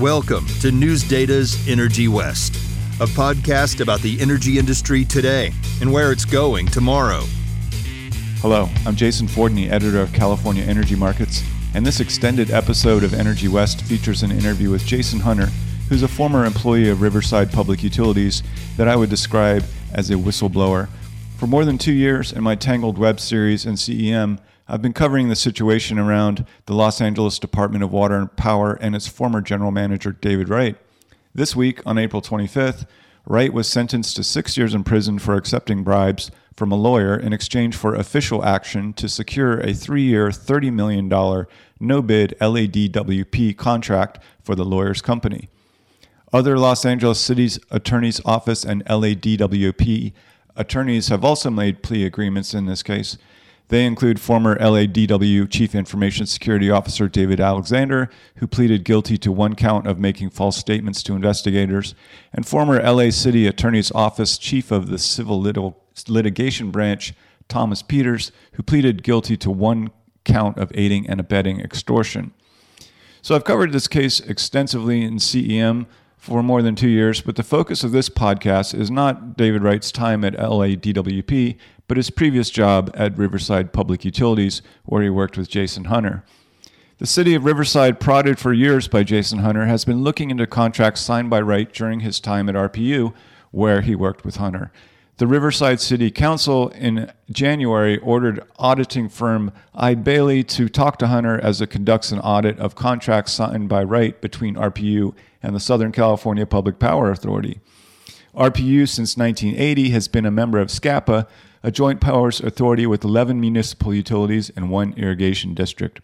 Welcome to News Data's Energy West, a podcast about the energy industry today and where it's going tomorrow. Hello, I'm Jason Fordney, editor of California Energy Markets, and this extended episode of Energy West features an interview with Jason Hunter, who's a former employee of Riverside Public Utilities that I would describe as a whistleblower. For more than two years in my Tangled Web series and CEM, I've been covering the situation around the Los Angeles Department of Water and Power and its former general manager, David Wright. This week, on April 25th, Wright was sentenced to six years in prison for accepting bribes from a lawyer in exchange for official action to secure a three year, $30 million no bid LADWP contract for the lawyer's company. Other Los Angeles City's Attorney's Office and LADWP attorneys have also made plea agreements in this case. They include former LADW Chief Information Security Officer David Alexander, who pleaded guilty to one count of making false statements to investigators, and former LA City Attorney's Office Chief of the Civil Lit- Litigation Branch, Thomas Peters, who pleaded guilty to one count of aiding and abetting extortion. So I've covered this case extensively in CEM for more than two years, but the focus of this podcast is not David Wright's time at LADWP, but his previous job at Riverside Public Utilities, where he worked with Jason Hunter. The city of Riverside, prodded for years by Jason Hunter, has been looking into contracts signed by Wright during his time at RPU, where he worked with Hunter. The Riverside City Council in January ordered auditing firm Eide Bailly to talk to Hunter as it conducts an audit of contracts signed by Wright between RPU and the Southern California Public Power Authority. RPU since 1980 has been a member of SCPPA, a joint powers authority with 11 municipal utilities and one irrigation district.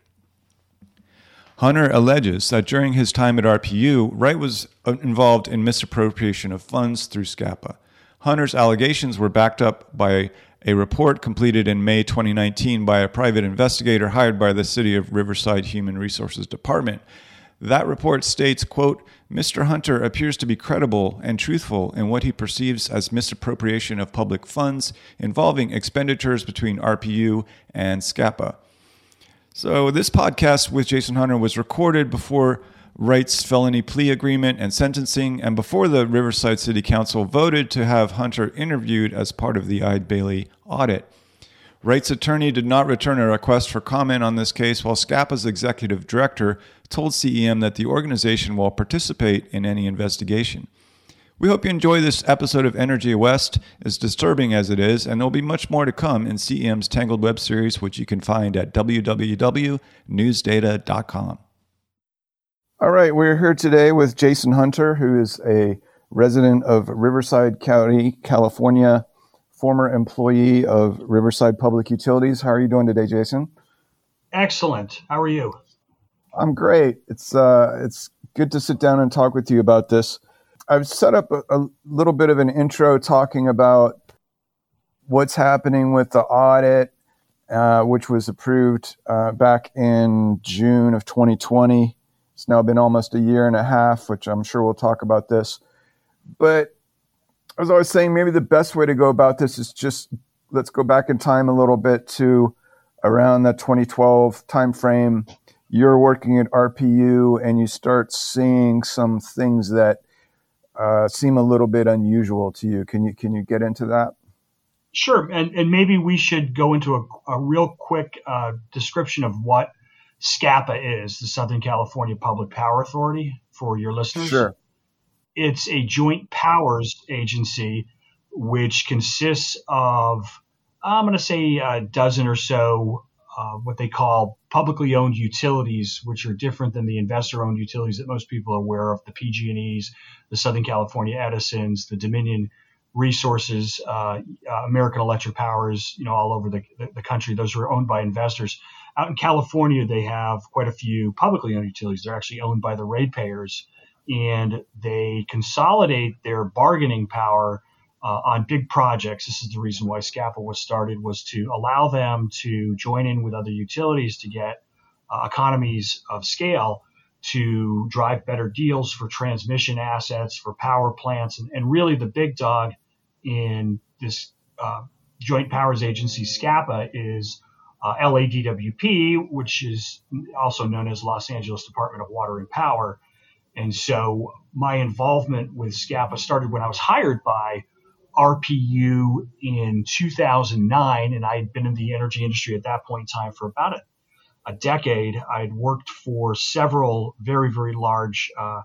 Hunter alleges that during his time at RPU, Wright was uh, involved in misappropriation of funds through SCPPA. Hunter's allegations were backed up by a report completed in May 2019 by a private investigator hired by the City of Riverside Human Resources Department. That report states, quote, Mr. Hunter appears to be credible and truthful in what he perceives as misappropriation of public funds involving expenditures between RPU and SCPPA. So, this podcast with Jason Hunter was recorded before Wright's felony plea agreement and sentencing, and before the Riverside City Council voted to have Hunter interviewed as part of the Eide Bailly audit. Wright's attorney did not return a request for comment on this case, while SCPPA's executive director told CEM that the organization will participate in any investigation. We hope you enjoy this episode of Energy West, as disturbing as it is, and there'll be much more to come in CEM's Tangled Web series, which you can find at www.newsdata.com. All right, we're here today with Jason Hunter, who is a resident of Riverside County, California, former employee of Riverside Public Utilities. How are you doing today, Jason? Excellent. How are you? I'm great. It's uh, it's good to sit down and talk with you about this. I've set up a, a little bit of an intro talking about what's happening with the audit, uh, which was approved uh, back in June of 2020. It's now been almost a year and a half, which I'm sure we'll talk about this. But as I was saying, maybe the best way to go about this is just let's go back in time a little bit to around the 2012 timeframe you're working at RPU and you start seeing some things that uh, seem a little bit unusual to you. Can you can you get into that? Sure, and and maybe we should go into a, a real quick uh, description of what SCPPA is, the Southern California Public Power Authority, for your listeners. Sure. It's a joint powers agency which consists of I'm going to say a dozen or so uh, what they call publicly owned utilities, which are different than the investor-owned utilities that most people are aware of, the PG&Es, the Southern California Edisons, the Dominion Resources, uh, uh, American Electric Powers, you know, all over the, the, the, country. Those are owned by investors. Out in California, they have quite a few publicly owned utilities. They're actually owned by the ratepayers, and they consolidate their bargaining power uh, on big projects. This is the reason why SCPPA was started was to allow them to join in with other utilities to get uh, economies of scale to drive better deals for transmission assets, for power plants, and, and really the big dog in this uh, Joint Powers Agency SCPPA is uh, LADWP, which is also known as Los Angeles Department of Water and Power. And so my involvement with SCPPA started when I was hired by RPU in 2009, and I had been in the energy industry at that point in time for about a, a decade. I had worked for several very, very large uh,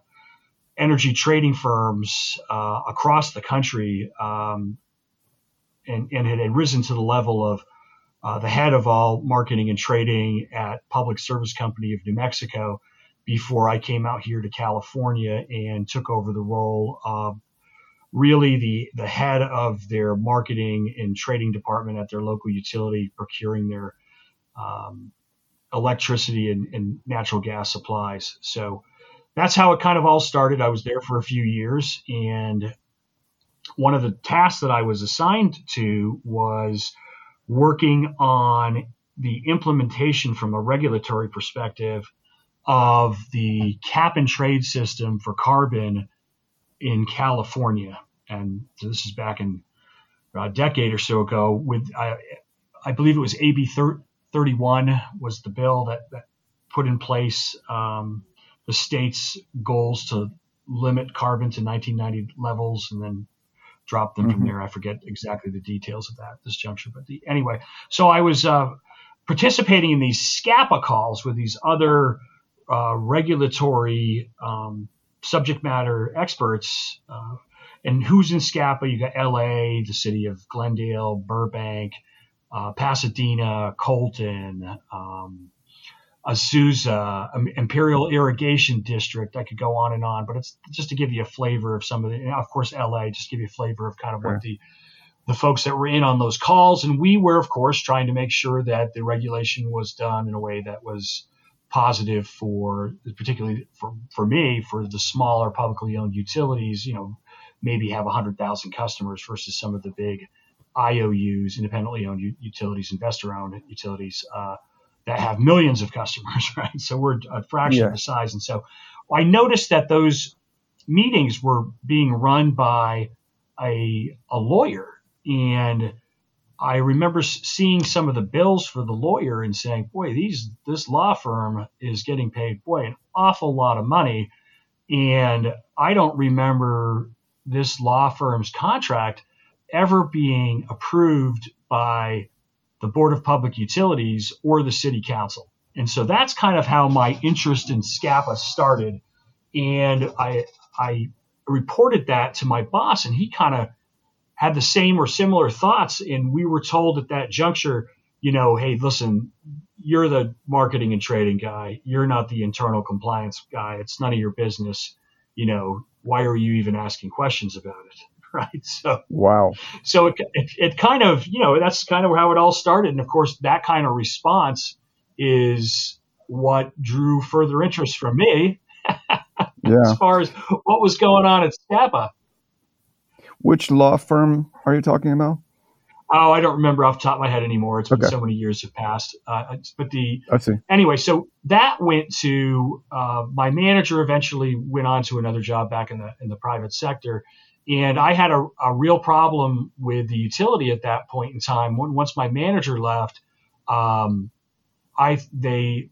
energy trading firms uh, across the country um, and, and had risen to the level of uh, the head of all marketing and trading at Public Service Company of New Mexico before I came out here to California and took over the role of really the, the head of their marketing and trading department at their local utility, procuring their um, electricity and, and, natural gas supplies. So that's how it kind of all started. I was there for a few years, and one of the tasks that I was assigned to was working on the implementation from a regulatory perspective of the cap and trade system for carbon in California. And so this is back in a decade or so ago with, I, I believe it was AB 31 was the bill that, that put in place um, the state's goals to limit carbon to 1990 levels and then drop them mm-hmm. from there. I forget exactly the details of that at this juncture, but the, anyway, so I was uh, participating in these SCPPA calls with these other uh, regulatory um, subject matter experts. Uh, and who's in SCPPA? You got LA, the city of Glendale, Burbank, uh, Pasadena, Colton, um, Azusa, Imperial Irrigation District. I could go on and on, but it's just to give you a flavor of some of the, of course, LA, just give you a flavor of kind of what the, the folks that were in on those calls. And we were, of course, trying to make sure that the regulation was done in a way that was positive for, particularly for, for me, for the smaller publicly owned utilities, you know, maybe have 100,000 customers versus some of the big IOUs, independently owned utilities, investor owned utilities. Uh, that have millions of customers, right? So we're a fraction yeah. of the size. And so I noticed that those meetings were being run by a, a lawyer. And I remember seeing some of the bills for the lawyer and saying, boy, these this law firm is getting paid, boy, an awful lot of money. And I don't remember this law firm's contract ever being approved by the Board of Public Utilities or the City Council. And so that's kind of how my interest in SCPPA started. And I, I reported that to my boss, and he kind of had the same or similar thoughts. And we were told at that juncture, you know, hey, listen, you're the marketing and trading guy. You're not the internal compliance guy. It's none of your business. You know, why are you even asking questions about it? right? So wow. So it, it, it kind of you know that's kind of how it all started, and of course that kind of response is what drew further interest from me. yeah. As far as what was going on at SCPPA. Which law firm are you talking about? Oh, I don't remember off the top of my head anymore. It's been okay. so many years have passed. Uh, but the I see. Anyway, so that went to uh, my manager. Eventually, went on to another job back in the in the private sector, and I had a, a, real problem with the utility at that point in time. Once my manager left, um, I they,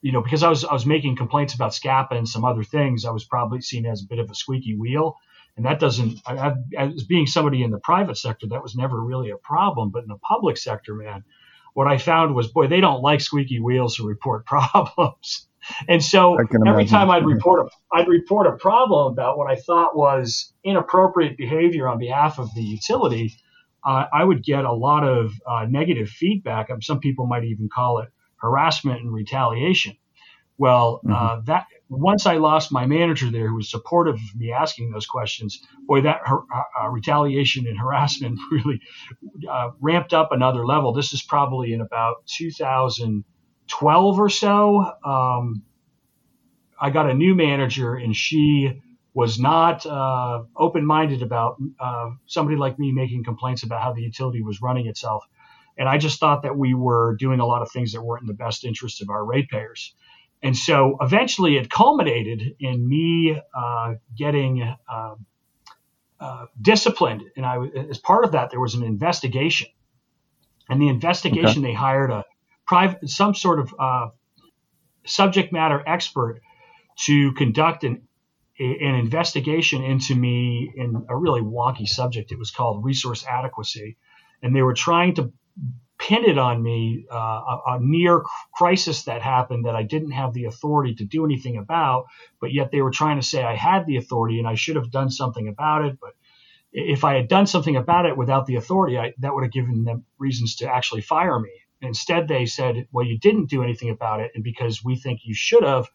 you know, because I was I was making complaints about SCPPA and some other things, I was probably seen as a bit of a squeaky wheel. And that doesn't, I, as being somebody in the private sector, that was never really a problem. But in the public sector, man, what I found was, boy, they don't like squeaky wheels to report problems. And so every time I'd report a, I'd report a problem about what I thought was inappropriate behavior on behalf of the utility, uh, I would get a lot of uh, negative feedback. Um, some people might even call it harassment and retaliation. Well, uh, mm-hmm. uh, that once I lost my manager there, who was supportive of me asking those questions, boy, that uh, uh, retaliation and harassment really ramped up another level. This is probably in about 2000- 12 or so, um, I got a new manager and she was not uh, open minded about uh, somebody like me making complaints about how the utility was running itself. And I just thought that we were doing a lot of things that weren't in the best interest of our ratepayers. And so eventually it culminated in me uh, getting um, uh, disciplined. And I, as part of that, there was an investigation. And the investigation, okay. they hired a private, some sort of uh, subject matter expert to conduct an an investigation into me in a really wonky subject. It was called resource adequacy, and they were trying to pin it on me uh, a, a, near crisis that happened that I didn't have the authority to do anything about, but yet they were trying to say I had the authority and I should have done something about it. But if I had done something about it without the authority, I, that would have given them reasons to actually fire me. Instead, they said, well, you didn't do anything about it. And because we think you should have,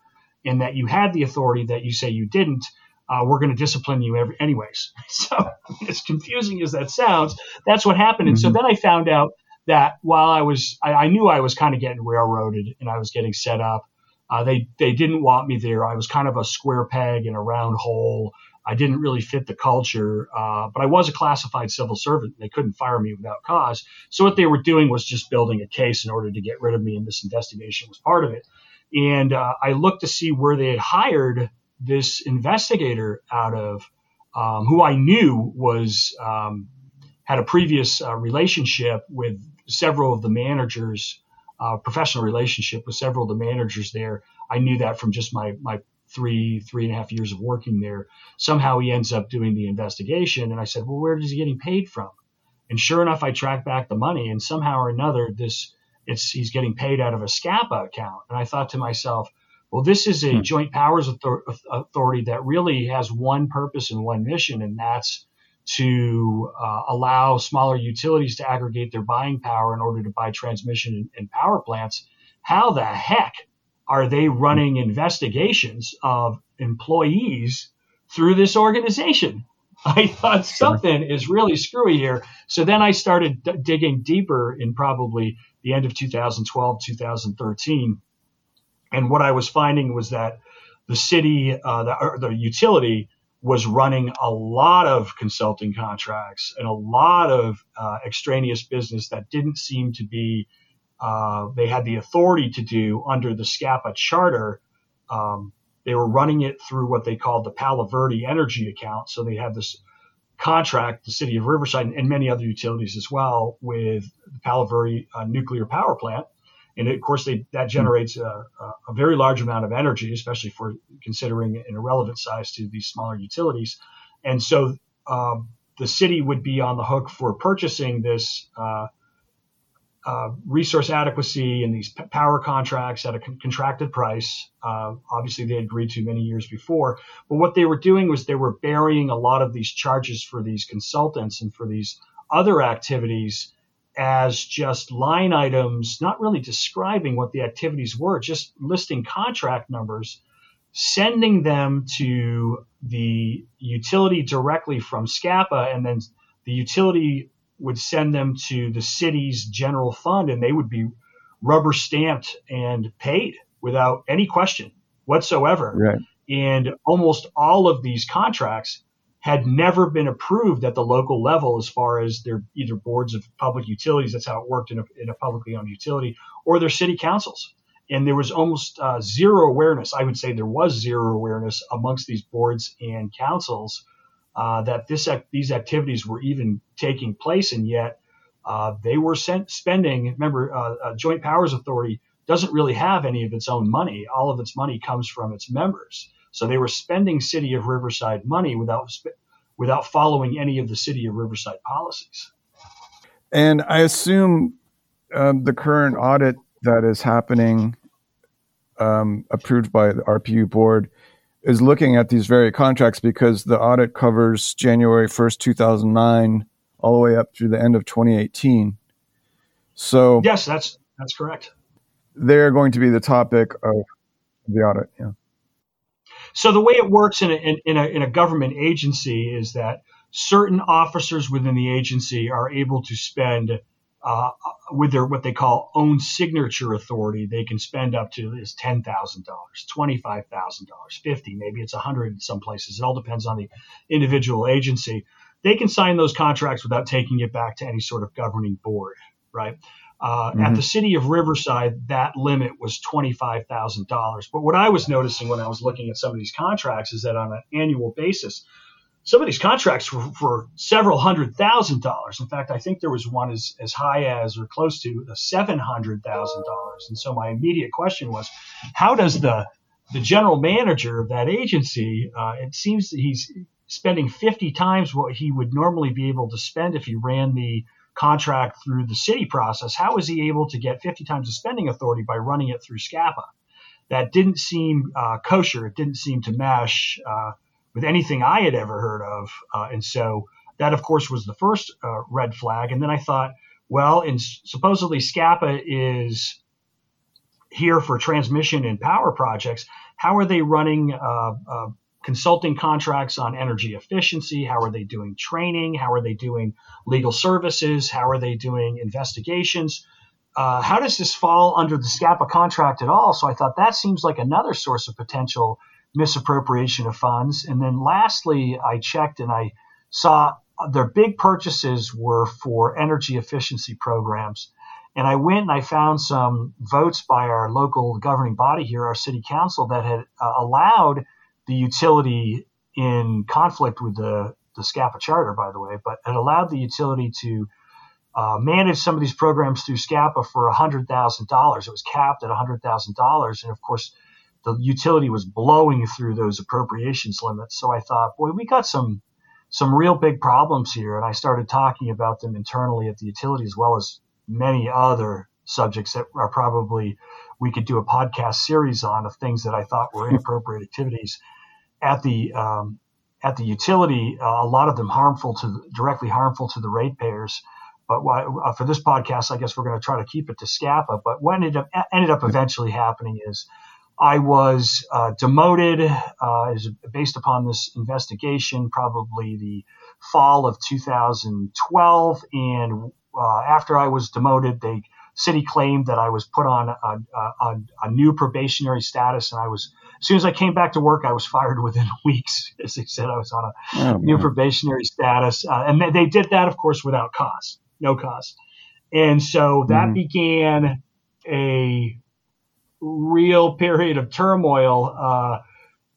and that you had the authority that you say you didn't, uh, we're going to discipline you every, anyways. So, as confusing as that sounds, that's what happened. And mm-hmm. so then I found out that while I was, I, I knew I was kind of getting railroaded and I was getting set up. Uh, they they didn't want me there. I was kind of a square peg in a round hole. I didn't really fit the culture, uh, but I was a classified civil servant. They couldn't fire me without cause. So what they were doing was just building a case in order to get rid of me, and this investigation was part of it. And uh, I looked to see where they had hired this investigator out of, um, who I knew was um, had a previous uh, relationship with several of the managers, uh, professional relationship with several of the managers there. I knew that from just my my three three and a half years of working there. Somehow he ends up doing the investigation, and I said, well, where is he getting paid from? And sure enough, I tracked back the money, and somehow or another, this it's he's getting paid out of a SCPPA account. And I thought to myself, well, this is a hmm. joint powers authority that really has one purpose and one mission, and that's to uh, allow smaller utilities to aggregate their buying power in order to buy transmission and, and power plants. How the heck are they running investigations of employees through this organization? I thought something is really screwy here. So then I started d- digging deeper in probably the end of 2012, 2013. And what I was finding was that the city, uh, the, the utility, was running a lot of consulting contracts and a lot of uh, extraneous business that didn't seem to be uh, they had the authority to do under the SCPPA charter. Um, they were running it through what they called the Palo Verde Energy account. So they had this contract, the city of Riverside and many other utilities as well, with the Palo Verde uh, nuclear power plant. And of course, they, that generates a, a, very large amount of energy, especially for considering an irrelevant size to these smaller utilities. And so um, the city would be on the hook for purchasing this uh, uh, resource adequacy and these p- power contracts at a con- contracted price. Uh, obviously, they agreed to many years before. But what they were doing was they were burying a lot of these charges for these consultants and for these other activities as just line items, not really describing what the activities were, just listing contract numbers, sending them to the utility directly from SCPPA, and then the utility would send them to the city's general fund, and they would be rubber stamped and paid without any question whatsoever. Right. And almost all of these contracts had never been approved at the local level as far as their either boards of public utilities, that's how it worked in a, in a publicly owned utility, or their city councils. And there was almost uh, zero awareness. I would say there was zero awareness amongst these boards and councils uh, that this these activities were even taking place, and yet uh, they were sent, spending. Remember, uh, Joint Powers Authority doesn't really have any of its own money. All of its money comes from its members. So they were spending City of Riverside money without without following any of the City of Riverside policies. And I assume um, the current audit that is happening, um, approved by the RPU board, is looking at these very contracts because the audit covers January 1st, 2009, all the way up through the end of 2018. So yes, that's that's correct. They're going to be the topic of the audit. Yeah. So the way it works in a, in, in, a, in a government agency is that certain officers within the agency are able to spend uh, with their what they call own signature authority. They can spend up to is ten thousand dollars, twenty five thousand dollars, fifty, maybe it's a hundred in some places. It all depends on the individual agency. They can sign those contracts without taking it back to any sort of governing board, right? Uh, mm-hmm. At the city of Riverside, that limit was $25,000. But what I was noticing when I was looking at some of these contracts is that on an annual basis, some of these contracts were for several hundred thousand dollars. In fact, I think there was one as, as high as or close to $700,000. And so my immediate question was, how does the the general manager of that agency, uh, it seems that he's spending 50 times what he would normally be able to spend if he ran the contract through the city process. How is he able to get 50 times the spending authority by running it through SCPPA? That didn't seem uh, kosher. It didn't seem to mesh uh, with anything I had ever heard of. Uh, and so that, of course, was the first uh, red flag. And then I thought, well, and supposedly SCPPA is here for transmission and power projects. How are they running uh, uh, consulting contracts on energy efficiency? How are they doing training? How are they doing legal services? How are they doing investigations? Uh, how does this fall under the SCPPA contract at all? So I thought that seems like another source of potential misappropriation of funds. And then lastly, I checked and I saw their big purchases were for energy efficiency programs. And I went and I found some votes by our local governing body here, our city council, that had uh, allowed the utility in conflict with the, the SCPPA charter, by the way, but had allowed the utility to uh, manage some of these programs through SCPPA for $100,000. It was capped at $100,000. And of course, the utility was blowing through those appropriations limits. So I thought, boy, we got some some real big problems here. And I started talking about them internally at the utility as well as many other subjects that are probably we could do a podcast series on of things that I thought were inappropriate activities at the um, at the utility. Uh, a lot of them harmful to directly harmful to the ratepayers. But uh, for this podcast, I guess we're going to try to keep it to SCPPA. But what ended up ended up eventually happening is I was uh, demoted uh, based upon this investigation, probably the fall of 2012. And uh, after I was demoted, the city claimed that I was put on a, a, a, new probationary status, and I was as soon as I came back to work, I was fired within weeks. As they said, I was on a oh, new probationary status, uh, and they, they, did that, of course, without cause, no cause. And so that mm-hmm. began a real period of turmoil uh,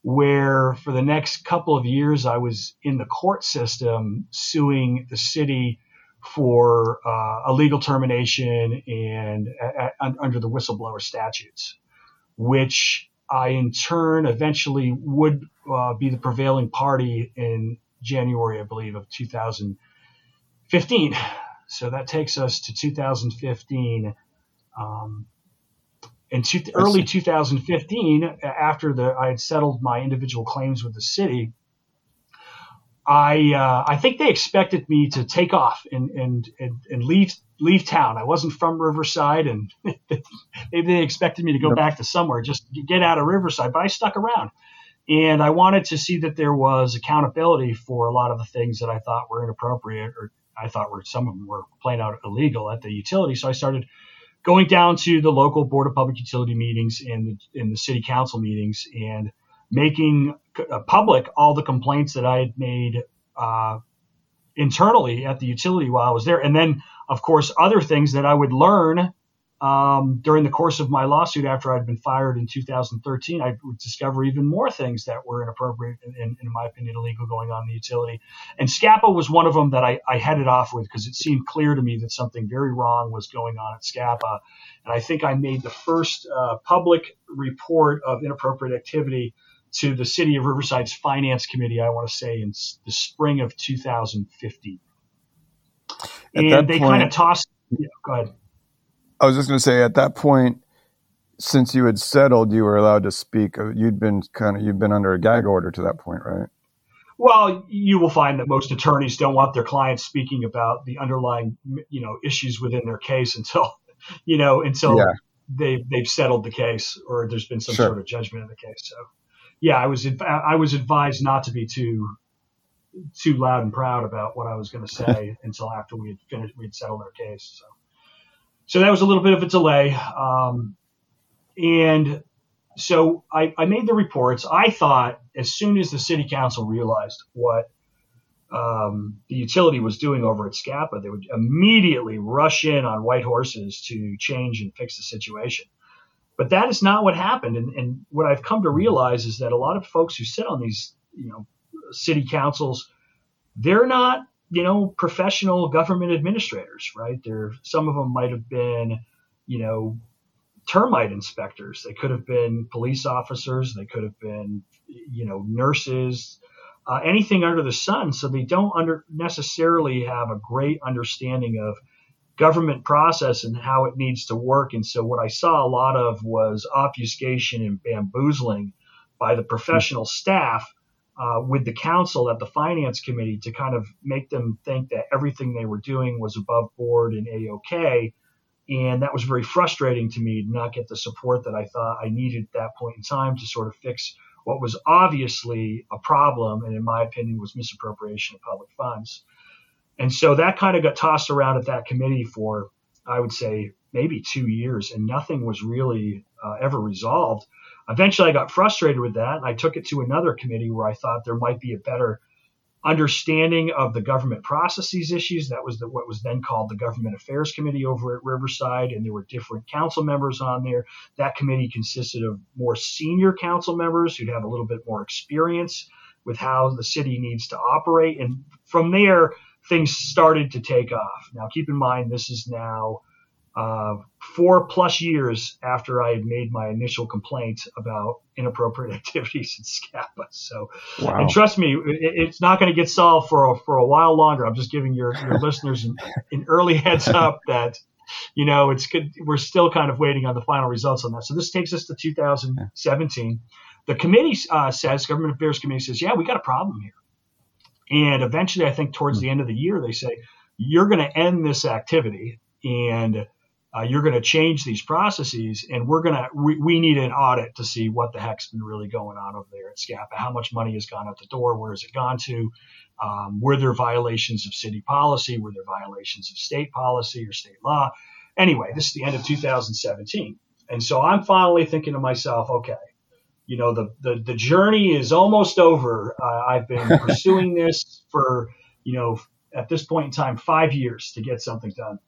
where for the next couple of years I was in the court system suing the city for uh, illegal termination and uh, under the whistleblower statutes, which I in turn eventually would uh, be the prevailing party in January, I believe, of 2015. So that takes us to 2015. Um, in two, early 2015, after the I had settled my individual claims with the city, I uh, I think they expected me to take off and and and, and leave leave town. I wasn't from Riverside, and maybe they expected me to go back to somewhere, just get out of Riverside. But I stuck around, and I wanted to see that there was accountability for a lot of the things that I thought were inappropriate, or I thought were some of them were plain out illegal at the utility. So I started going down to the local board of public utility meetings and the, the city council meetings and making uh, public all the complaints that I had made uh, internally at the utility while I was there, and then of course other things that I would learn um, during the course of my lawsuit after I'd been fired in 2013, I would discover even more things that were inappropriate and, in my opinion, illegal going on in the utility. And SCPPA was one of them that I, I headed off with because it seemed clear to me that something very wrong was going on at SCPPA. And I think I made the first uh, public report of inappropriate activity to the city of Riverside's finance committee, I want to say in the spring of 2015. At and they point, kind of tossed. Yeah, go ahead. I was just going to say at that point, since you had settled, you were allowed to speak. Uh, you'd been kind of you've been under a gag order to that point, right? Well, you will find that most attorneys don't want their clients speaking about the underlying, you know, issues within their case until, you know, until yeah. they they've settled the case or there's been some sure. sort of judgment in the case. So, yeah, I was I was advised not to be too too loud and proud about what I was going to say until after we had finished we had settled our case. So so that was a little bit of a delay. Um, and so I, I, made the reports. I thought as soon as the city council realized what um, the utility was doing over at SCPPA, they would immediately rush in on white horses to change and fix the situation. But that is not what happened. And, and what I've come to realize is that a lot of folks who sit on these, you know, city councils, they're not you know, professional government administrators, right? There, some of them might have been, you know, termite inspectors. They could have been police officers. They could have been, you know, nurses, uh, anything under the sun. So they don't under necessarily have a great understanding of government process and how it needs to work. And so what I saw a lot of was obfuscation and bamboozling by the professional staff uh, with the council at the finance committee to kind of make them think that everything they were doing was above board and a-okay and that was very frustrating to me to not get the support that i thought i needed at that point in time to sort of fix what was obviously a problem and in my opinion was misappropriation of public funds. And so that kind of got tossed around at that committee for i would say maybe two years and nothing was really uh, ever resolved Eventually, I got frustrated with that, and I took it to another committee where I thought there might be a better understanding of the government processes issues. That was the, what was then called the Government Affairs Committee over at Riverside, and there were different council members on there. That committee consisted of more senior council members who'd have a little bit more experience with how the city needs to operate. And from there, things started to take off. Now, keep in mind, this is now uh, four plus years after I had made my initial complaint about inappropriate activities in SCPPA. So, wow. and trust me, it, it's not going to get solved for a, for a while longer. I'm just giving your, your listeners an, an, early heads up that, you know, it's good. We're still kind of waiting on the final results on that. So this takes us to 2017. The committee uh, says, Government Affairs Committee says, yeah, we got a problem here. And eventually, I think towards the end of the year, they say, you're going to end this activity and uh, you're going to change these processes and we're going to we, we, need an audit to see what the heck's been really going on over there at SCPPA. How much money has gone out the door? Where has it gone to? Um, were there violations of city policy? Were there violations of state policy or state law? Anyway this is the end of 2017 and so i'm finally thinking to myself okay you know the the, the journey is almost over. Uh, i've been pursuing this for you know at this point in time five years to get something done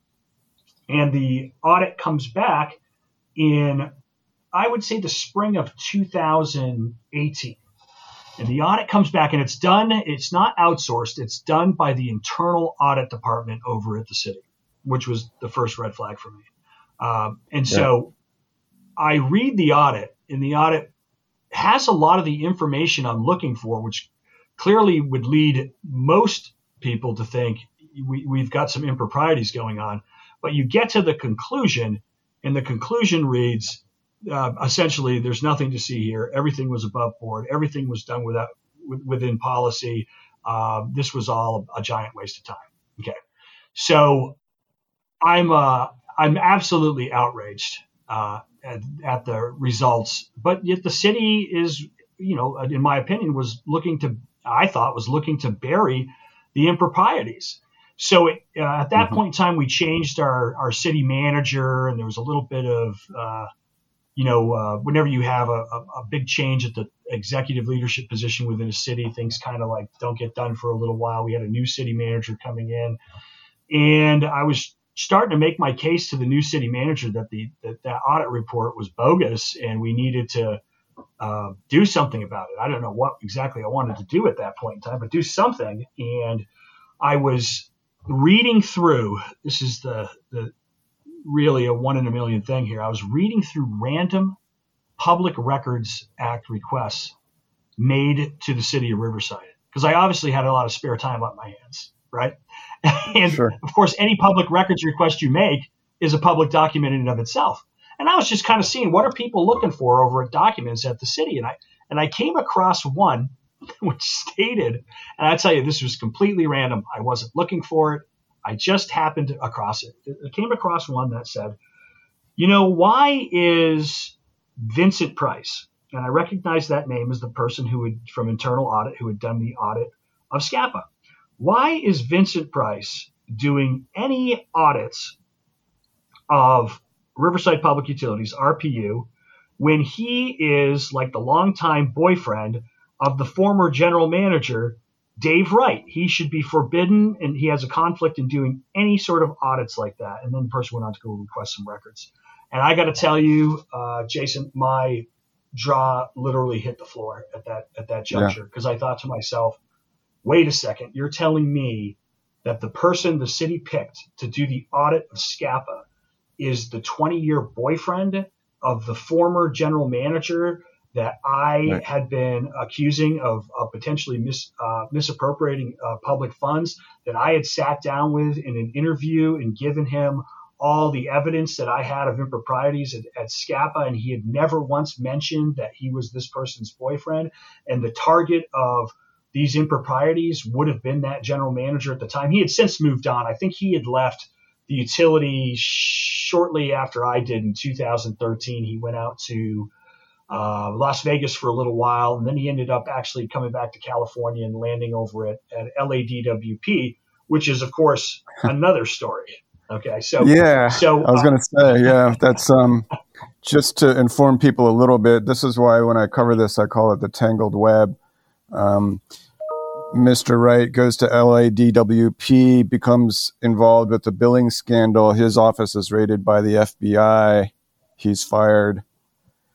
and the audit comes back in, I would say, the spring of 2018. And the audit comes back and it's done, it's not outsourced, it's done by the internal audit department over at the city, which was the first red flag for me. Um, and yeah. so I read the audit, and the audit has a lot of the information I'm looking for, which clearly would lead most people to think we, have got some improprieties going on. But you get to the conclusion, and the conclusion reads uh, essentially, there's nothing to see here. Everything was above board. Everything was done without, within policy. Uh, this was all a giant waste of time. Okay, so I'm uh, I'm absolutely outraged uh, at, at the results, but yet the city is, you know, in my opinion, was looking to I thought was looking to bury the improprieties. So uh, at that mm-hmm. point in time, we changed our, our city manager, and there was a little bit of, uh, you know, uh, whenever you have a, a, a, big change at the executive leadership position within a city, things kind of like don't get done for a little while. We had a new city manager coming in, and I was starting to make my case to the new city manager that the that, that audit report was bogus, and we needed to uh, do something about it. I don't know what exactly I wanted to do at that point in time, but do something. And I was reading through this is the the really a one in a million thing here. I was reading through random Public Records Act requests made to the city of Riverside because I obviously had a lot of spare time on my hands, right? and sure. of course, any public records request you make is a public document in and of itself. And I was just kind of seeing what are people looking for over at documents at the city, and I and I came across one which stated, and I tell you, this was completely random. I wasn't looking for it. I just happened across it. I came across one that said, you know, why is Vincent Price, and I recognize that name as the person who had, from internal audit, who had done the audit of SCPPA. Why is Vincent Price doing any audits of Riverside Public Utilities, RPU, when he is like the longtime boyfriend of the former general manager, Dave Wright. He should be forbidden, and he has a conflict in doing any sort of audits like that. And then the person went on to go request some records. And I got to tell you, uh, Jason, my jaw literally hit the floor at that at that juncture because yeah. I thought to myself, wait a second, you're telling me that the person the city picked to do the audit of SCPPA is the 20 year boyfriend of the former general manager that I Right. had been accusing of, of potentially mis, uh, misappropriating uh, public funds, that I had sat down with in an interview and given him all the evidence that I had of improprieties at, at SCPPA, and he had never once mentioned that he was this person's boyfriend. And the target of these improprieties would have been that general manager at the time. He had since moved on. I think he had left the utility shortly after I did in 2013. He went out to uh, Las Vegas for a little while, and then he ended up actually coming back to California and landing over at, at LADWP, which is, of course, another story. Okay, so Yeah, so I was uh, going to say, yeah, that's um, just to inform people a little bit. This is why when I cover this, I call it the tangled web. Um, Mr. Wright goes to LADWP, becomes involved with the billing scandal. His office is raided by the FBI. He's fired.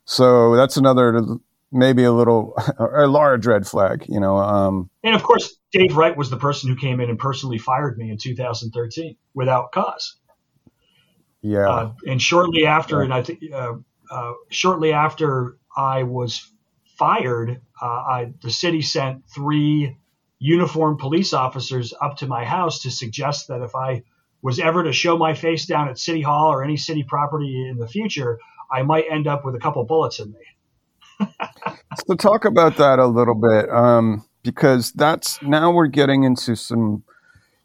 So that's another, maybe a little, a large red flag, you know. Um, And of course, Dave Wright was the person who came in and personally fired me in 2013 without cause. yeah. Uh, and shortly after, and I think uh, uh, shortly after I was fired, uh, I, the city sent three uniformed police officers up to my house to suggest that if I was ever to show my face down at City Hall or any city property in the future, I might end up with a couple bullets in me. So talk about that a little bit, um, because that's now we're getting into some,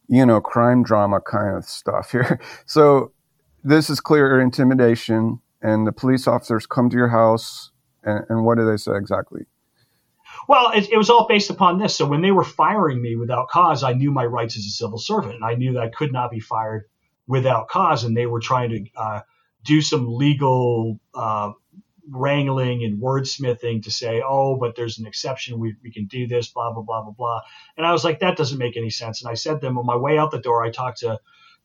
you know, crime drama kind of stuff here. So this is clear intimidation, and the police officers come to your house, and, and what do they say exactly? Well, it, it was all based upon this. So when they were firing me without cause, I knew my rights as a civil servant, and I knew that I could not be fired without cause. And they were trying to uh, do some legal uh, wrangling and wordsmithing to say, oh, but there's an exception. We, we can do this, blah, blah, blah, blah, blah. And I was like, that doesn't make any sense. And I said to them on my way out the door, I talked to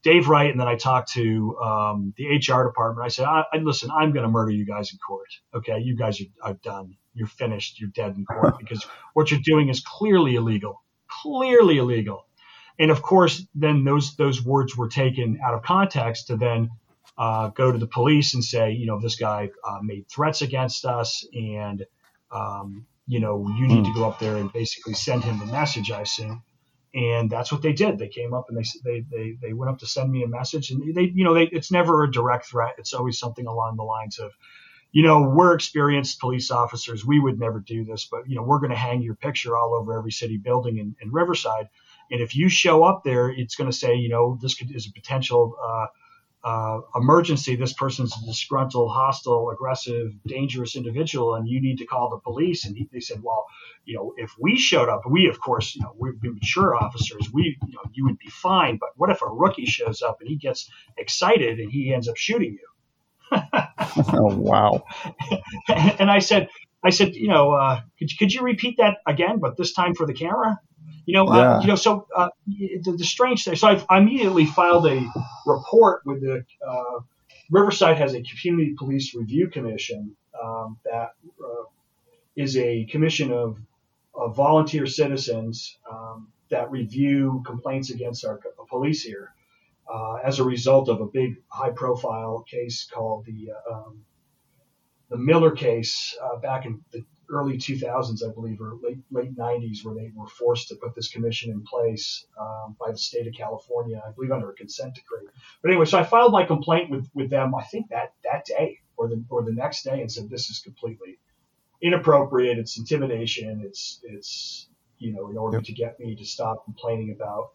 Dave Wright and then I talked to um, the HR department. I said, I, I, listen, I'm going to murder you guys in court. Okay. You guys are, are done. You're finished. You're dead in court because what you're doing is clearly illegal, clearly illegal. And of course, then those those words were taken out of context to then uh, go to the police and say, you know, this guy uh, made threats against us, and um, you know, you need to go up there and basically send him the message. I assume, and that's what they did. They came up and they they they, they went up to send me a message, and they, you know, they, it's never a direct threat. It's always something along the lines of, you know, we're experienced police officers. We would never do this, but you know, we're going to hang your picture all over every city building in, in Riverside. And if you show up there, it's going to say, you know, this could, is a potential uh, uh, emergency. This person's a disgruntled, hostile, aggressive, dangerous individual, and you need to call the police. And he, they said, well, you know, if we showed up, we of course, you know, we're mature officers. We, you know, you would be fine. But what if a rookie shows up and he gets excited and he ends up shooting you? Oh wow! and I said, I said, you know, uh, could, could you repeat that again, but this time for the camera? You know, Yeah. uh, you know. So uh, the, the strange thing. So I, I immediately filed a report with the uh, Riverside has a community police review commission um, that uh, is a commission of, of volunteer citizens um, that review complaints against our police here. Uh, as a result of a big high-profile case called the uh, um, the Miller case uh, back in the early 2000s, I believe, or late late 90s, where they were forced to put this commission in place um, by the state of California, I believe under a consent decree. But anyway, so I filed my complaint with, with them. I think that that day or the or the next day, and said this is completely inappropriate. It's intimidation. It's it's you know in order Yep. to get me to stop complaining about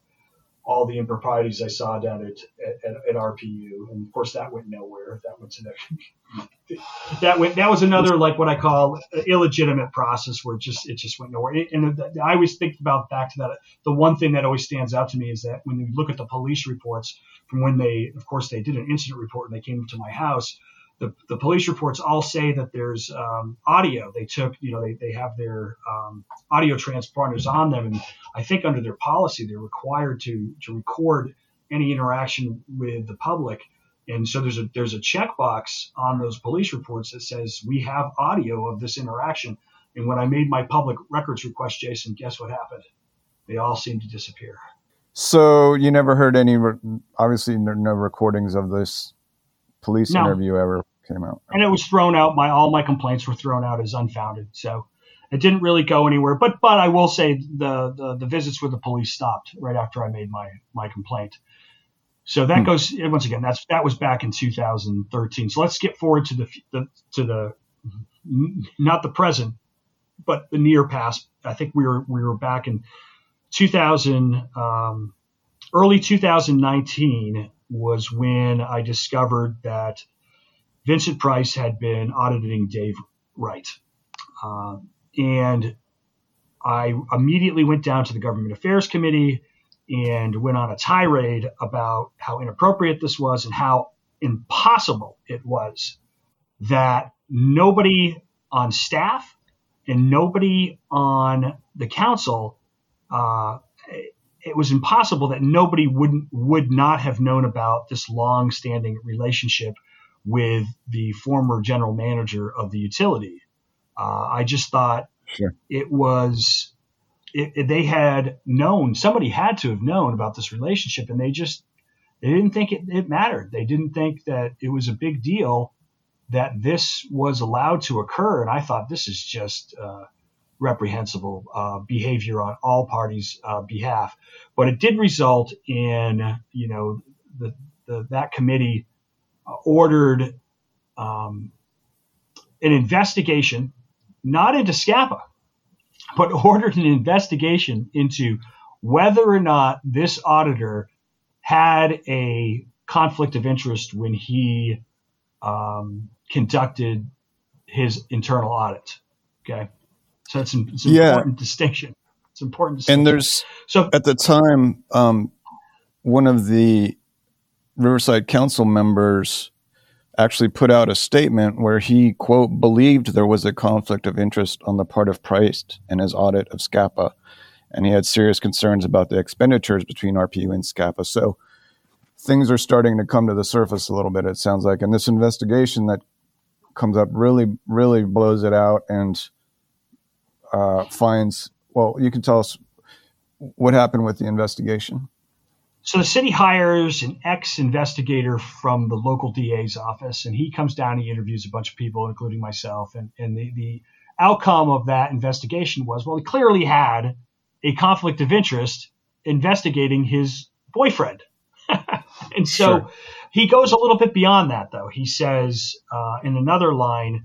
all the improprieties I saw down at, at, at RPU, and of course that went nowhere. That went to the that went that was another like what I call illegitimate process where it just it just went nowhere. And I always think about back to that. The one thing that always stands out to me is that when you look at the police reports from when they, of course, they did an incident report and they came to my house. The, the police reports all say that there's um, audio. They took, you know, they, they have their um, audio transponders on them, and I think under their policy they're required to to record any interaction with the public. And so there's a there's a checkbox on those police reports that says we have audio of this interaction. And when I made my public records request, Jason, guess what happened? They all seemed to disappear. So you never heard any? Re- obviously, no, recordings of this police No. interview ever came out. And it was thrown out. My all my complaints were thrown out as unfounded. So it didn't really go anywhere. But but I will say the the, the visits with the police stopped right after I made my my complaint. So that hmm. goes once again. That's that was back in 2013. So let's skip forward to the, the to the not the present, but the near past. I think we were we were back in 2000, um, early 2019 was when I discovered that Vincent Price had been auditing Dave Wright, uh, and I immediately went down to the Government Affairs Committee and went on a tirade about how inappropriate this was and how impossible it was that nobody on staff and nobody on the council, uh, it was impossible that nobody wouldn't would not have known about this long-standing relationship with the former general manager of the utility. Uh, I just thought sure. it was it, it, they had known somebody had to have known about this relationship, and they just they didn't think it, it mattered. They didn't think that it was a big deal that this was allowed to occur. And I thought this is just uh, reprehensible uh, behavior on all parties' uh, behalf. But it did result in, you know, the, the that committee ordered um, an investigation, not into SCPPA, but ordered an investigation into whether or not this auditor had a conflict of interest when he um, conducted his internal audit. Okay. So it's an, it's an yeah. important distinction. It's important. Distinction. And there's so at the time, um, one of the Riverside Council members actually put out a statement where he quote believed there was a conflict of interest on the part of Price in his audit of SCPPA, and he had serious concerns about the expenditures between RPU and SCPPA. So things are starting to come to the surface a little bit. It sounds like, and this investigation that comes up really, really blows it out and uh, finds. Well, you can tell us what happened with the investigation. So the city hires an ex-investigator from the local DA's office, and he comes down. He interviews a bunch of people, including myself, and and the, the outcome of that investigation was well, he clearly had a conflict of interest investigating his boyfriend and so sure. he goes a little bit beyond that, though. He says uh, in another line,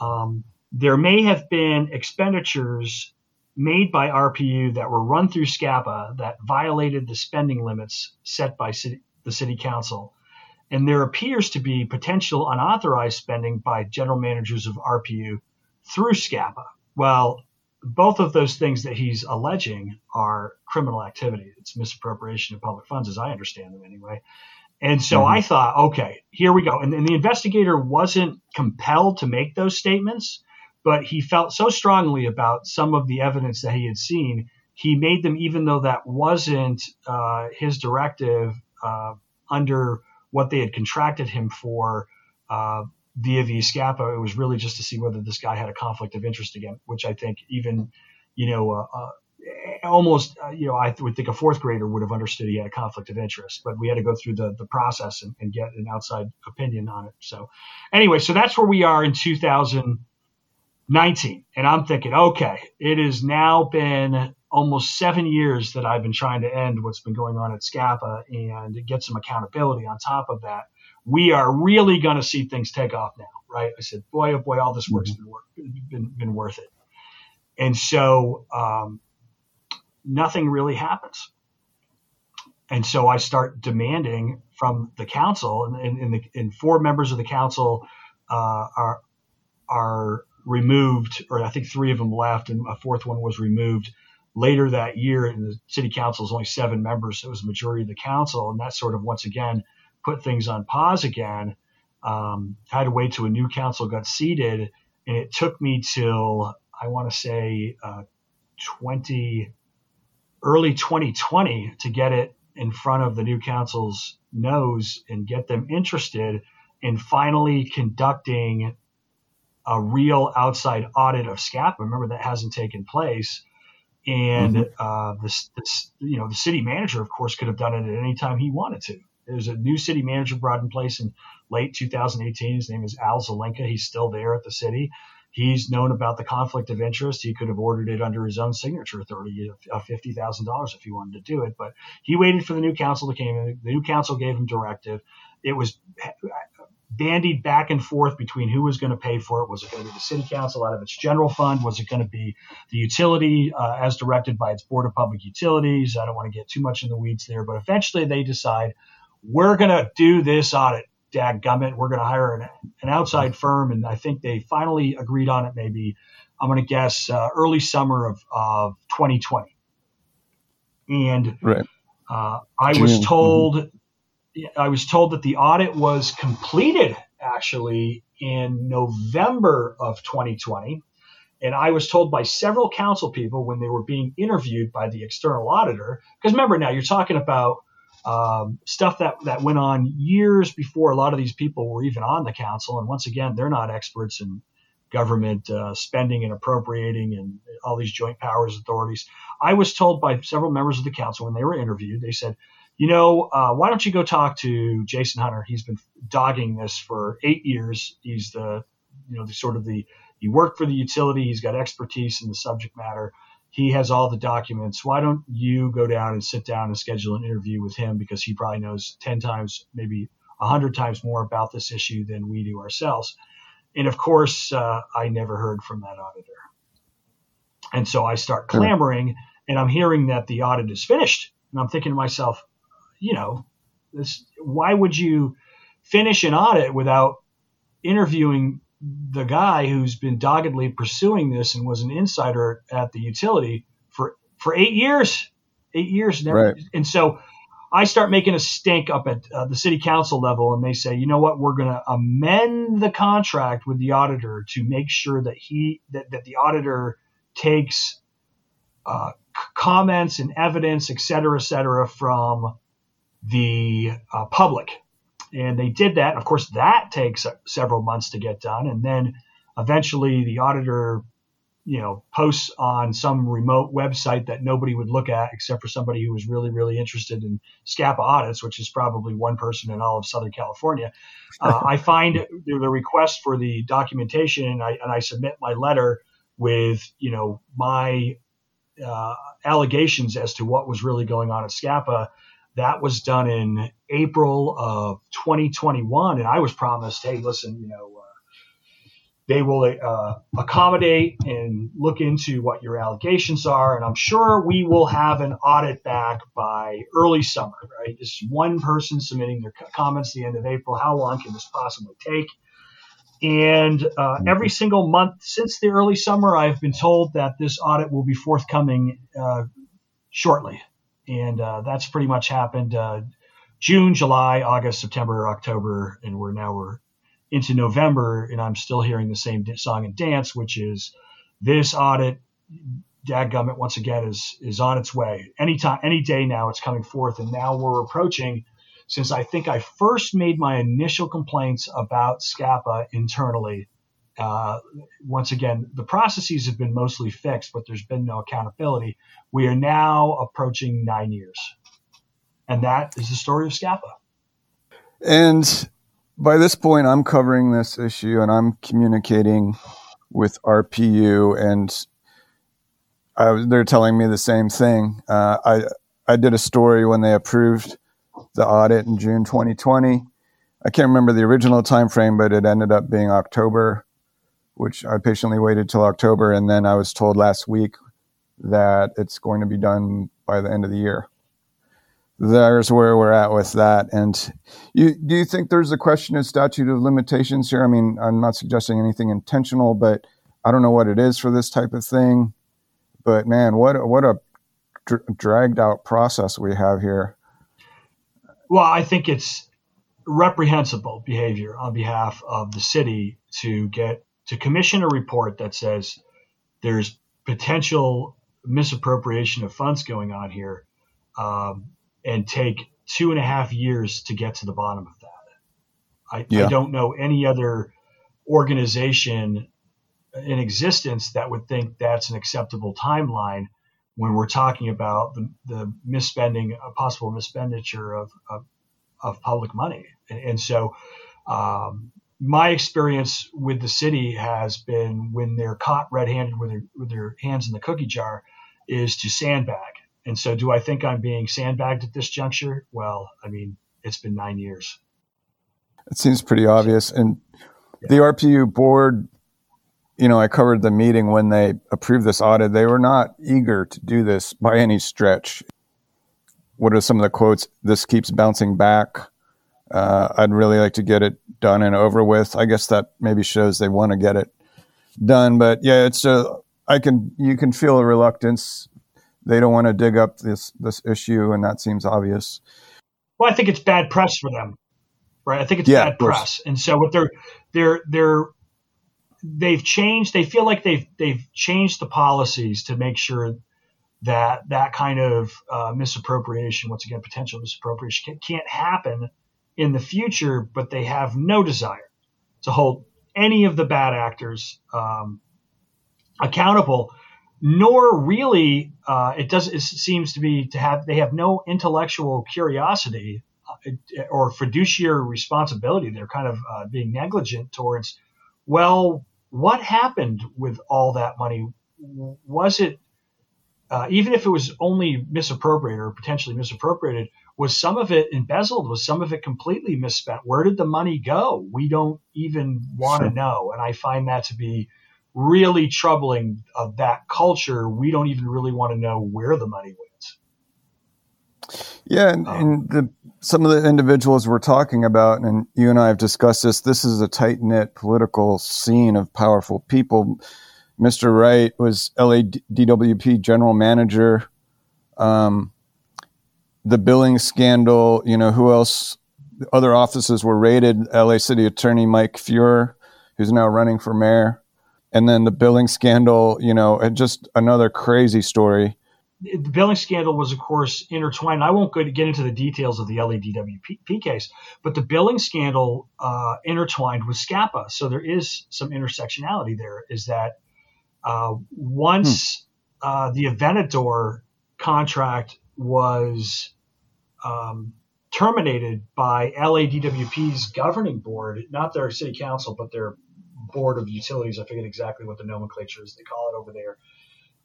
um, there may have been expenditures made by RPU that were run through SCPPA that violated the spending limits set by city, the city council. And there appears to be potential unauthorized spending by general managers of RPU through SCPPA. Well, both of those things that he's alleging are criminal activity. It's misappropriation of public funds, as I understand them anyway. And so mm-hmm. I thought, okay, here we go. And, and, the investigator wasn't compelled to make those statements, but he felt so strongly about some of the evidence that he had seen, he made them, even though that wasn't uh, his directive uh, under what they had contracted him for. Uh, via the SCPPA, it was really just to see whether this guy had a conflict of interest again, which I think even, you know, uh, uh, almost, uh, you know, I would think a fourth grader would have understood he had a conflict of interest, but we had to go through the, the process and, and get an outside opinion on it. So anyway, so that's where we are in 2019. And I'm thinking, okay, it has now been almost seven years that I've been trying to end what's been going on at SCPPA and get some accountability on top of that we are really going to see things take off now, right? I said, boy, oh boy, all this work's been, work, been, been worth it. And so um, nothing really happens. And so I start demanding from the council, and, and, and, the, and four members of the council uh, are are removed, or I think three of them left, and a fourth one was removed later that year. And the city council is only seven members, so it was a majority of the council, and that sort of once again put things on pause again. Um, had to wait till a new council got seated, and it took me till I want to say uh, 20 early 2020 to get it in front of the new council's nose and get them interested in finally conducting a real outside audit of SCPPA. Remember that hasn't taken place. And mm-hmm. uh, this, this, you know, the city manager, of course, could have done it at any time he wanted to. There's a new city manager brought in place in late 2018. His name is Al Zelinka. He's still there at the city. He's known about the conflict of interest. He could have ordered it under his own signature authority of fifty thousand dollars if he wanted to do it, but he waited for the new council to come in. The new council gave him directive. It was bandied back and forth between who was going to pay for it. Was it going to be the city council out of its general fund? Was it going to be the utility uh, as directed by its board of public utilities? I don't want to get too much in the weeds there, but eventually they decide we're going to do this audit. Dag gummit, we're going to hire an, an, outside firm, and I think they finally agreed on it. Maybe I'm going to guess uh, early summer of, of 2020. And right. uh, I June. was told mm-hmm I was told that the audit was completed actually in November of 2020. And I was told by several council people when they were being interviewed by the external auditor, because remember now you're talking about um, stuff that, that went on years before a lot of these people were even on the council. And once again, they're not experts in government uh, spending and appropriating and all these joint powers authorities. I was told by several members of the council when they were interviewed, they said, you know, uh, why don't you go talk to Jason Hunter? He's been dogging this for eight years. He's the, you know, the sort of the, he worked for the utility. He's got expertise in the subject matter. He has all the documents. Why don't you go down and sit down and schedule an interview with him because he probably knows 10 times, maybe 100 times more about this issue than we do ourselves. And of course, uh, I never heard from that auditor. And so I start clamoring and I'm hearing that the audit is finished. And I'm thinking to myself, you know, this, why would you finish an audit without interviewing the guy who's been doggedly pursuing this and was an insider at the utility for for eight years, eight years, never, right. and so I start making a stink up at uh, the city council level, and they say, you know what, we're going to amend the contract with the auditor to make sure that he that, that the auditor takes uh, comments and evidence, et cetera, et cetera, from the uh, public. And they did that. Of course, that takes several months to get done. And then eventually the auditor, you know, posts on some remote website that nobody would look at except for somebody who was really, really interested in SCPPA audits, which is probably one person in all of Southern California. Uh, I find the request for the documentation and I, and I submit my letter with, you know, my uh, allegations as to what was really going on at SCPPA that was done in April of 2021, and I was promised, hey, listen, you know, uh, they will uh, accommodate and look into what your allegations are, and I'm sure we will have an audit back by early summer. Right? This one person submitting their comments the end of April. How long can this possibly take? And uh, every single month since the early summer, I've been told that this audit will be forthcoming uh, shortly and uh, that's pretty much happened uh, June, July, August, September, October, and we're now we're into November, and I'm still hearing the same song and dance, which is this audit. Dadgummit once again is is on its way. Anytime, any day now, it's coming forth, and now we're approaching. Since I think I first made my initial complaints about SCPPA internally, uh, once again, the processes have been mostly fixed, but there's been no accountability. We are now approaching nine years. And that is the story of SCPPA. And by this point, I'm covering this issue and I'm communicating with RPU, and I, they're telling me the same thing. Uh, I, I did a story when they approved the audit in June 2020. I can't remember the original time frame, but it ended up being October which I patiently waited till October, and then I was told last week that it's going to be done by the end of the year. There's where we're at with that. And you, do you think there's a question of statute of limitations here? I mean, I'm not suggesting anything intentional, but I don't know what it is for this type of thing. But man, what what a dr- dragged out process we have here. Well, I think it's reprehensible behavior on behalf of the city to get to commission a report that says there's potential misappropriation of funds going on here um, and take two and a half years to get to the bottom of that. I, yeah. I don't know any other organization in existence that would think that's an acceptable timeline when we're talking about the, the misspending, a possible mispenditure of, of, of public money. And, and so Um, my experience with the city has been when they're caught red-handed with their, with their hands in the cookie jar, is to sandbag. And so, do I think I'm being sandbagged at this juncture? Well, I mean, it's been nine years. It seems pretty obvious. And yeah. the RPU board, you know, I covered the meeting when they approved this audit. They were not eager to do this by any stretch. What are some of the quotes? This keeps bouncing back. Uh, I'd really like to get it done and over with. I guess that maybe shows they want to get it done. But yeah, it's a, I can, you can feel a reluctance. They don't want to dig up this, this issue, and that seems obvious. Well, I think it's bad press for them right? I think it's yeah, bad press. And so what they're they're they're they've changed. They feel like they've they've changed the policies to make sure that that kind of uh, misappropriation, once again, potential misappropriation, can't happen in the future. But they have no desire to hold any of the bad actors um, accountable. Nor really, uh, it does. It seems to be to have they have no intellectual curiosity or fiduciary responsibility. They're kind of uh, being negligent towards, well, what happened with all that money? Was it, uh, even if it was only misappropriated or potentially misappropriated, was some of it embezzled? Was some of it completely misspent? Where did the money go? We don't even want to know. And I find that to be really troubling of that culture. We don't even really want to know where the money went. Yeah, and, um, and the, some of the individuals we're talking about, and you and I have discussed this. This is a tight knit political scene of powerful people. Mr. Wright was LADWP general manager. Um, the billing scandal, you know, who else? Other offices were raided. LA City Attorney Mike Feuer, who's now running for mayor. And then the billing scandal, you know, and just another crazy story the billing scandal was, of course, intertwined. I won't go to get into the details of the LADWP case, but the billing scandal uh, intertwined with SCPPA. So there is some intersectionality there. Is that uh, once hmm. uh, the Aventador contract was um, terminated by LADWP's governing board, not their city council, but their board of utilities. I forget exactly what the nomenclature is they call it over there.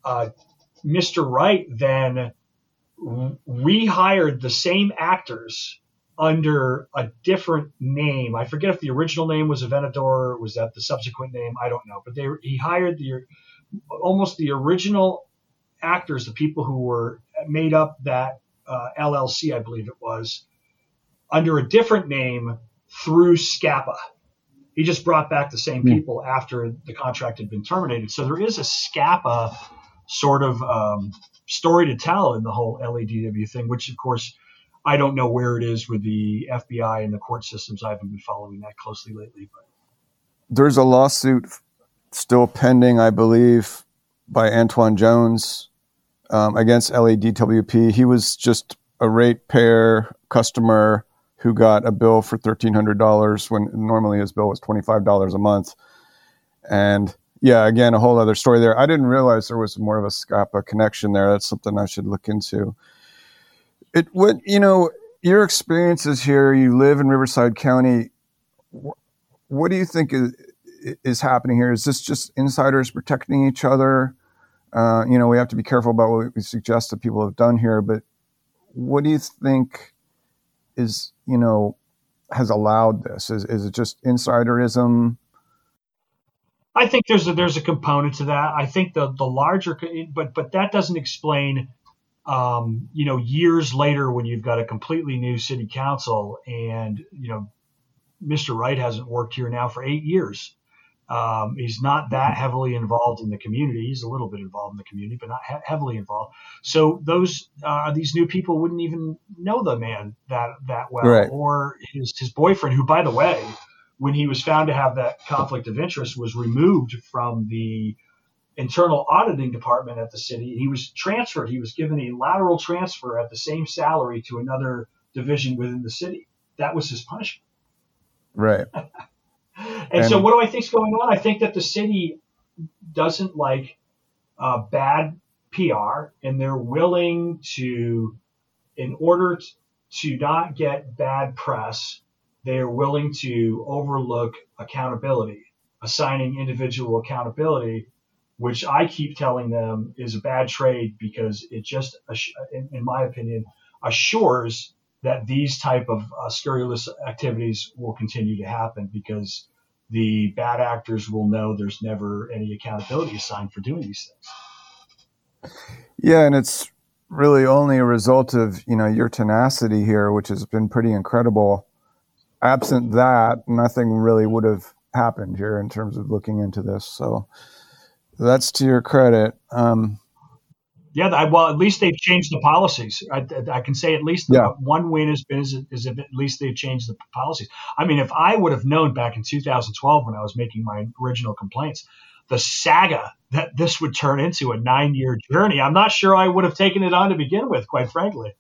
Uh, Mr. Wright then rehired the same actors under a different name. I forget if the original name was Aventador or was that the subsequent name. I don't know. But they he hired the almost the original actors, the people who were made up that uh, LLC, I believe it was, under a different name through SCPPA. He just brought back the same hmm. people after the contract had been terminated. So there is a SCPPA sort of um, story to tell in the whole LADW thing, which of course I don't know where it is with the FBI and the court systems. I haven't been following that closely lately. But there's a lawsuit still pending, I believe, by Antwon Jones um, against LADWP. He was just a ratepayer customer who got a bill for $1,300 when normally his bill was $25 a month. And yeah, again, a whole other story there. I didn't realize there was more of a SCPPA connection there. That's something I should look into. It what you know your experiences here. You live in Riverside County. What do you think is is happening here? Is this just insiders protecting each other? Uh, you know, we have to be careful about what we suggest that people have done here. But what do you think is you know has allowed this? Is is it just insiderism? I think there's a, there's a component to that. I think the the larger, but but that doesn't explain, um, you know, years later when you've got a completely new city council and you know, Mr. Wright hasn't worked here now for eight years. Um, he's not that heavily involved in the community. He's a little bit involved in the community, but not he- heavily involved. So those uh, these new people wouldn't even know the man that that well, right. or his his boyfriend, who by the way when he was found to have that conflict of interest, was removed from the internal auditing department at the city. He was transferred. He was given a lateral transfer at the same salary to another division within the city. That was his punishment. Right. and, and, so, what do I think is going on? I think that the city doesn't like uh, bad PR, and they're willing to, in order to not get bad press, they are willing to overlook accountability, assigning individual accountability, which I keep telling them is a bad trade because it just, in my opinion, assures that these type of uh, scurrilous activities will continue to happen because the bad actors will know there's never any accountability assigned for doing these things. Yeah, and it's really only a result of you know your tenacity here, which has been pretty incredible. Absent that, nothing really would have happened here in terms of looking into this. So that's to your credit. Um, yeah, well, at least they've changed the policies. I, I can say at least yeah. one win has been is, is at least they've changed the policies. I mean, if I would have known back in 2012 when I was making my original complaints, the saga that this would turn into a nine year journey, I'm not sure I would have taken it on to begin with, quite frankly.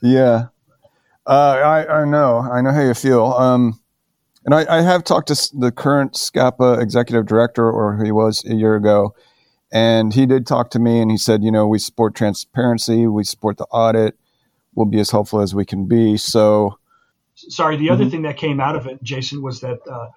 Yeah, uh, I, I know. I know how you feel. Um, and I, I have talked to the current SCPPA executive director, or he was a year ago and he did talk to me and he said, you know, we support transparency, we support the audit, we'll be as helpful as we can be. So, sorry, the other mm-hmm. thing that came out of it, Jason, was that uh,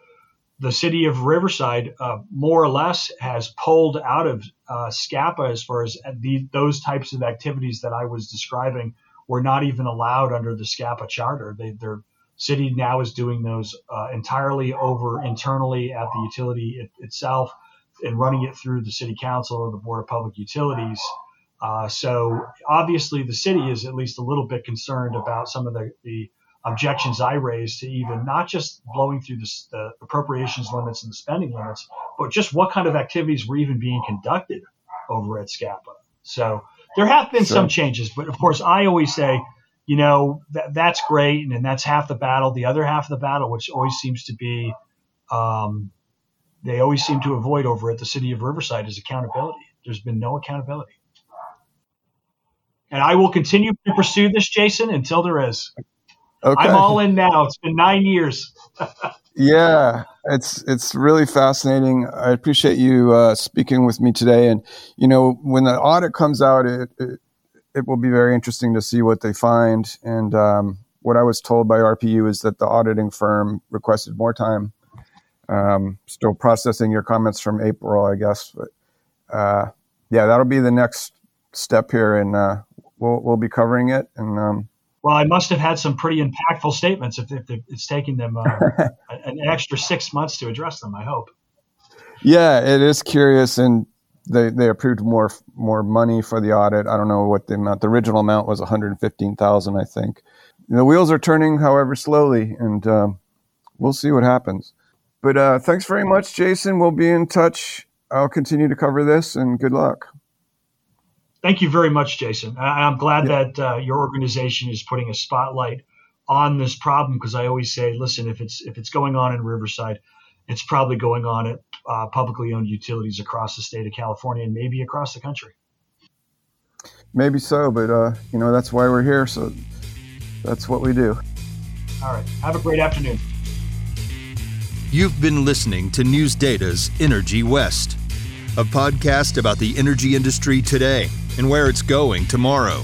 the city of Riverside uh, more or less has pulled out of uh, SCPPA as far as the, those types of activities that I was describing were not even allowed under the SCPPA charter. They, their city now is doing those uh, entirely over internally at the utility it, itself and running it through the city council or the board of public utilities. Uh, so obviously, the city is at least a little bit concerned about some of the, the objections I raised to even not just blowing through the, the, appropriations limits and the spending limits, but just what kind of activities were even being conducted over at SCPPA. So there have been sure. some changes, but of course, I always say, you know, that, that's great, and, and that's half the battle. The other half of the battle, which always seems to be um, they always seem to avoid over at the city of Riverside is accountability. There's been no accountability. And I will continue to pursue this, Jason, until there is. Okay. I'm all in now. It's been nine years. yeah, it's it's really fascinating. I appreciate you uh, speaking with me today. And you know, when the audit comes out, it it, it will be very interesting to see what they find. And um, what I was told by RPU is that the auditing firm requested more time um, still processing your comments from April, I guess. But uh, yeah, that'll be the next step here, and uh, we'll we'll be covering it. And um, well, I must have had some pretty impactful statements if, if it's taking them uh, an extra six months to address them. I hope. Yeah, it is curious, and they they approved more more money for the audit. I don't know what the amount. The original amount was one hundred fifteen thousand, I think. The wheels are turning, however, slowly, and um, we'll see what happens. But uh, thanks very much, Jason. We'll be in touch. I'll continue to cover this, and good luck. Thank you very much, Jason. I, am glad yeah. that uh, your organization is putting a spotlight on this problem because I always say, listen, if it's if it's going on in Riverside, it's probably going on at uh, publicly owned utilities across the state of California and maybe across the country. Maybe so, but uh, you know that's why we're here. So that's what we do. All right. Have a great afternoon. You've been listening to News Data's Energy West, a podcast about the energy industry today and where it's going tomorrow.